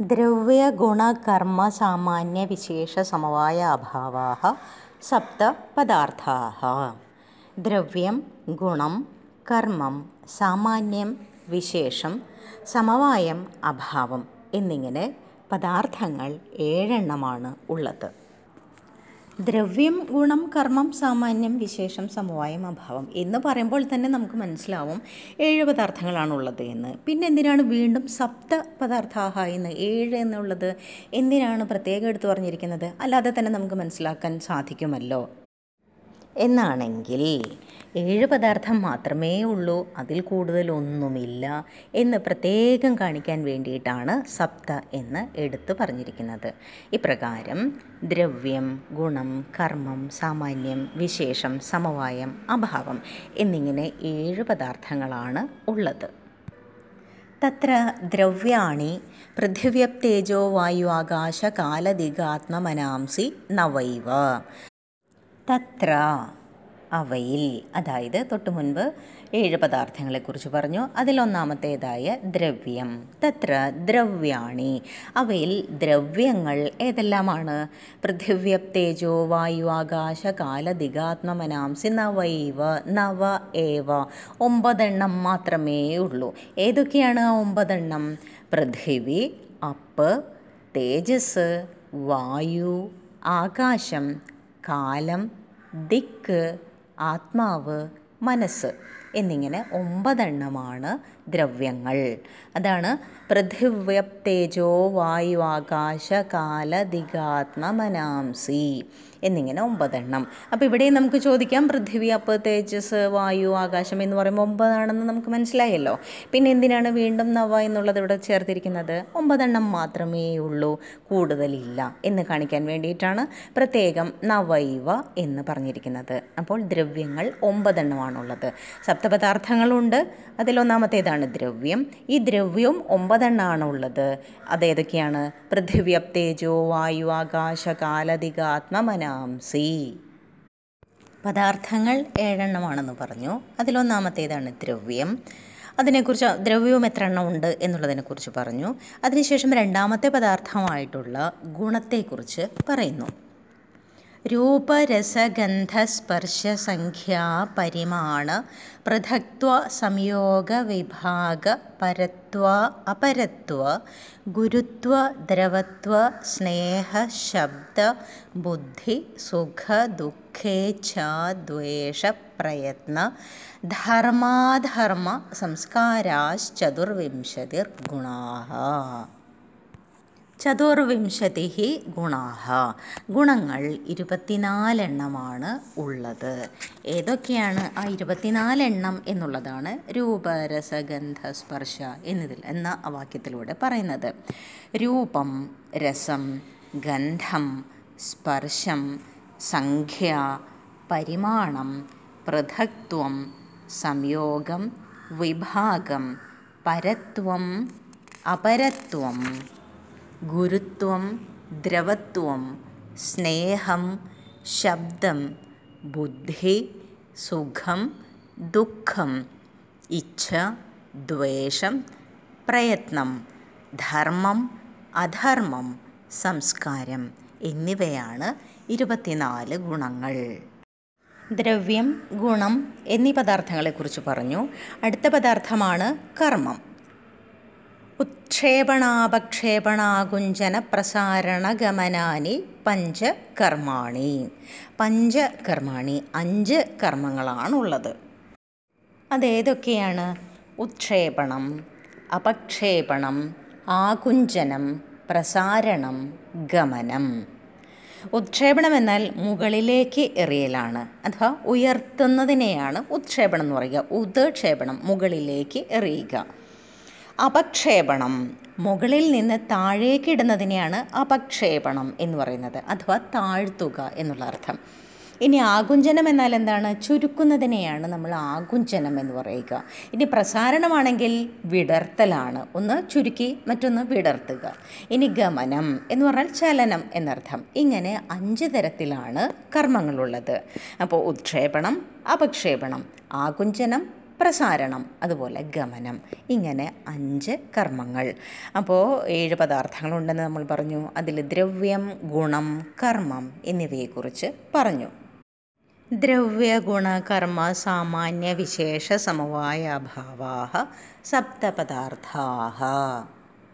द्रव्यगुणकर्मसामान्यविशेषसमवायाभावाः सप्त पदार्थाः द्रव्यं गुणं കർമ്മം സാമാന്യം വിശേഷം സമവായം അഭാവം എന്നിങ്ങനെ പദാർത്ഥങ്ങൾ ഏഴെണ്ണമാണ് ഉള്ളത് ദ്രവ്യം ഗുണം കർമ്മം സാമാന്യം വിശേഷം സമവായം അഭാവം എന്ന് പറയുമ്പോൾ തന്നെ നമുക്ക് മനസ്സിലാവും ഏഴ് പദാർത്ഥങ്ങളാണുള്ളത് എന്ന്. പിന്നെ എന്തിനാണ് വീണ്ടും സപ്ത പദാർത്ഥാഹ എന്ന്? ഏഴ് എന്നുള്ളത് എന്തിനാണ് പ്രത്യേകം എടുത്തു പറഞ്ഞിരിക്കുന്നത്? അല്ലാതെ തന്നെ നമുക്ക് മനസ്സിലാക്കാൻ സാധിക്കുമല്ലോ. എന്നാണെങ്കിൽ ഏഴ് പദാർത്ഥം മാത്രമേ ഉള്ളൂ. അതിൽ കൂടുതലൊന്നുമില്ല എന്ന് പ്രത്യേകം കാണിക്കാൻ വേണ്ടിയിട്ടാണ് സപ്ത എന്ന് എടുത്തു പറഞ്ഞിരിക്കുന്നത്. ഇപ്രകാരം ദ്രവ്യം ഗുണം കർമ്മം സാമാന്യം വിശേഷം സമവായം അഭാവം എന്നിങ്ങനെ ഏഴ് പദാർത്ഥങ്ങളാണ് ഉള്ളത്. തത്ര ദ്രവ്യാണി പൃഥിവ്യപ്തേജോ വായു ആകാശ കാലദിഗാത്മമനാംസി നവൈവ. തത്ര അവയിൽ. അതായത് തൊട്ടു മുൻപ് ഏഴ് പദാർത്ഥങ്ങളെക്കുറിച്ച് പറഞ്ഞു. അതിലൊന്നാമത്തേതായ ദ്രവ്യം. തത്ര ദ്രവ്യാണി. അവയിൽ ദ്രവ്യങ്ങൾ ഏതെല്ലാമാണ്? പൃഥിവ്യപ്തേജോ വായു ആകാശ കാല ദിഗാത്മമനാംസി നവൈവ നവ ഏവ. ഒമ്പതെണ്ണം മാത്രമേ ഉള്ളൂ. ഏതൊക്കെയാണ് ആ ഒമ്പതെണ്ണം? പൃഥിവി അപ്പ് തേജസ് വായു ആകാശം കാലം ദിക്ക് ആത്മാവ് മനസ്സ് എന്നിങ്ങനെ ഒമ്പതെണ്ണമാണ് ദ്രവ്യങ്ങൾ. അതാണ് പൃഥിവ്യപ്തേജോ വായു ആകാശ കാല ദിഗാത്മമനാംസി എന്നിങ്ങനെ ഒമ്പതെണ്ണം. അപ്പോൾ ഇവിടെ നമുക്ക് ചോദിക്കാം പൃഥ്വി അപ്പ് തേജസ് വായു ആകാശം എന്ന് പറയുമ്പോൾ ഒമ്പതാണെന്ന് നമുക്ക് മനസ്സിലായല്ലോ. പിന്നെ എന്തിനാണ് വീണ്ടും നവ എന്നുള്ളത് ഇവിടെ ചേർത്തിരിക്കുന്നത്? ഒമ്പതെണ്ണം മാത്രമേ ഉള്ളൂ കൂടുതലില്ല എന്ന് കാണിക്കാൻ വേണ്ടിയിട്ടാണ് പ്രത്യേകം നവൈവ എന്ന് പറഞ്ഞിരിക്കുന്നത്. അപ്പോൾ ദ്രവ്യങ്ങൾ ഒമ്പതെണ്ണമാണുള്ളത്. സപ്തപദാർത്ഥങ്ങളുണ്ട് അതിലൊന്നാമത്തേതാണ് ദ്രവ്യം? ഈ ദ്രവ്യവും ഒമ്പതെണ്ണമാണ് ഉള്ളത് അതേതൊക്കെയാണ്? പൃഥിവ്യപ്തേജോ വായു ആകാശ കാലദിഗാത്മമനാംസി പദാർത്ഥങ്ങൾ ഏഴെണ്ണമാണെന്ന് പറഞ്ഞു. അതിലൊന്നാമത്തേതാണ് ദ്രവ്യം. അതിനെക്കുറിച്ച് ദ്രവ്യവും എത്ര എണ്ണം ഉണ്ട് എന്നുള്ളതിനെക്കുറിച്ച് പറഞ്ഞു. അതിനുശേഷം രണ്ടാമത്തെ പദാർത്ഥമായിട്ടുള്ള ഗുണത്തെക്കുറിച്ച് പറയുന്നു. രൂപരസഗന്ധസ്പർശസംഖ്യാ പരിമാണ പൃഥക്ത്വ സംയോഗ വിഭാഗ പരത്വ അപരത്വ ഗുരുത്വ ദ്രവത്വ സ്നേഹ ശബ്ദ ബുദ്ധി സുഖ ദുഃഖേച്ഛ ദ്വേഷ പ്രയത്ന ധർമാധർമ്മ സംസ്കാരാശ്ചതുർവിംശതിർ ഗുണാഃ ചതുർവിംശതി ഗുണാഹ. ഗുണങ്ങൾ ഇരുപത്തിനാലെണ്ണമാണ് ഉള്ളത്. ഏതൊക്കെയാണ്? ആ ഇരുപത്തിനാലെണ്ണം എന്നുള്ളതാണ് രൂപരസഗന്ധ സ്പർശ എന്നതിൽ എന്ന വാക്യത്തിലൂടെ പറയുന്നത്. രൂപം രസം ഗന്ധം സ്പർശം സംഖ്യ പരിമാണം പൃഥക്ത്വം സംയോഗം വിഭാഗം പരത്വം അപരത്വം ഗുരുത്വം ദ്രവത്വം സ്നേഹം ശബ്ദം ബുദ്ധി സുഖം ദുഃഖം ഇച്ഛ ദ്വേഷം പ്രയത്നം ധർമ്മം അധർമ്മം സംസ്കാരം എന്നിവയാണ് ഇരുപത്തിനാല് ഗുണങ്ങൾ. ദ്രവ്യം ഗുണം എന്നീ പദാർത്ഥങ്ങളെക്കുറിച്ച് പറഞ്ഞു. അടുത്ത പദാർത്ഥമാണ് കർമ്മം. ഉക്ഷേപണാപക്ഷേപണാകുഞ്ചന പ്രസാരണ ഗമനാനി പഞ്ചകർമാണി. പഞ്ചകർമാണി അഞ്ച് കർമ്മങ്ങളാണുള്ളത്. അതേതൊക്കെയാണ്? ഉക്ഷേപണം അപക്ഷേപണം ആകുഞ്ചനം പ്രസാരണം ഗമനം. ഉക്ഷേപണം എന്നാൽ മുകളിലേക്ക് എറിയലാണ്. അഥവാ ഉയർത്തുന്നതിനെയാണ് ഉക്ഷേപണം എന്ന് പറയുക. ഉദക്ഷേപണം മുകളിലേക്ക് എറിയുക. അപക്ഷേപണം. മുകളിൽ നിന്ന് താഴേക്ക് ഇടുന്നതിനെയാണ് അപക്ഷേപണം എന്ന് പറയുന്നത് അഥവാ താഴ്ത്തുക എന്നുള്ള അർത്ഥം. ഇനി ആകുഞ്ചനം എന്നാൽ എന്താണ്? ചുരുക്കുന്നതിനെയാണ് നമ്മൾ ആകുഞ്ചനം എന്ന് പറയുക. ഇനി പ്രസാരണമാണെങ്കിൽ വിടർത്തലാണ്. ഒന്ന് ചുരുക്കി മറ്റൊന്ന് വിടർത്തുക. ഇനി ഗമനം എന്ന് പറഞ്ഞാൽ ചലനം എന്നർത്ഥം. ഇങ്ങനെ അഞ്ച് തരത്തിലാണ് കർമ്മങ്ങളുള്ളത്. അപ്പോൾ ഉത്ക്ഷേപണം അപക്ഷേപണം ആകുഞ്ചനം പ്രസാരണം അതുപോലെ ഗമനം ഇങ്ങനെ അഞ്ച് കർമ്മങ്ങൾ. അപ്പോൾ ഏഴ് പദാർത്ഥങ്ങളുണ്ടെന്ന് നമ്മൾ പറഞ്ഞു. അതിൽ ദ്രവ്യം ഗുണം കർമ്മം എന്നിവയെക്കുറിച്ച് പറഞ്ഞു. ദ്രവ്യഗുണകർമ്മ സാമാന്യ വിശേഷ സമവായ അഭാവാ സപ്തപദാർത്ഥാ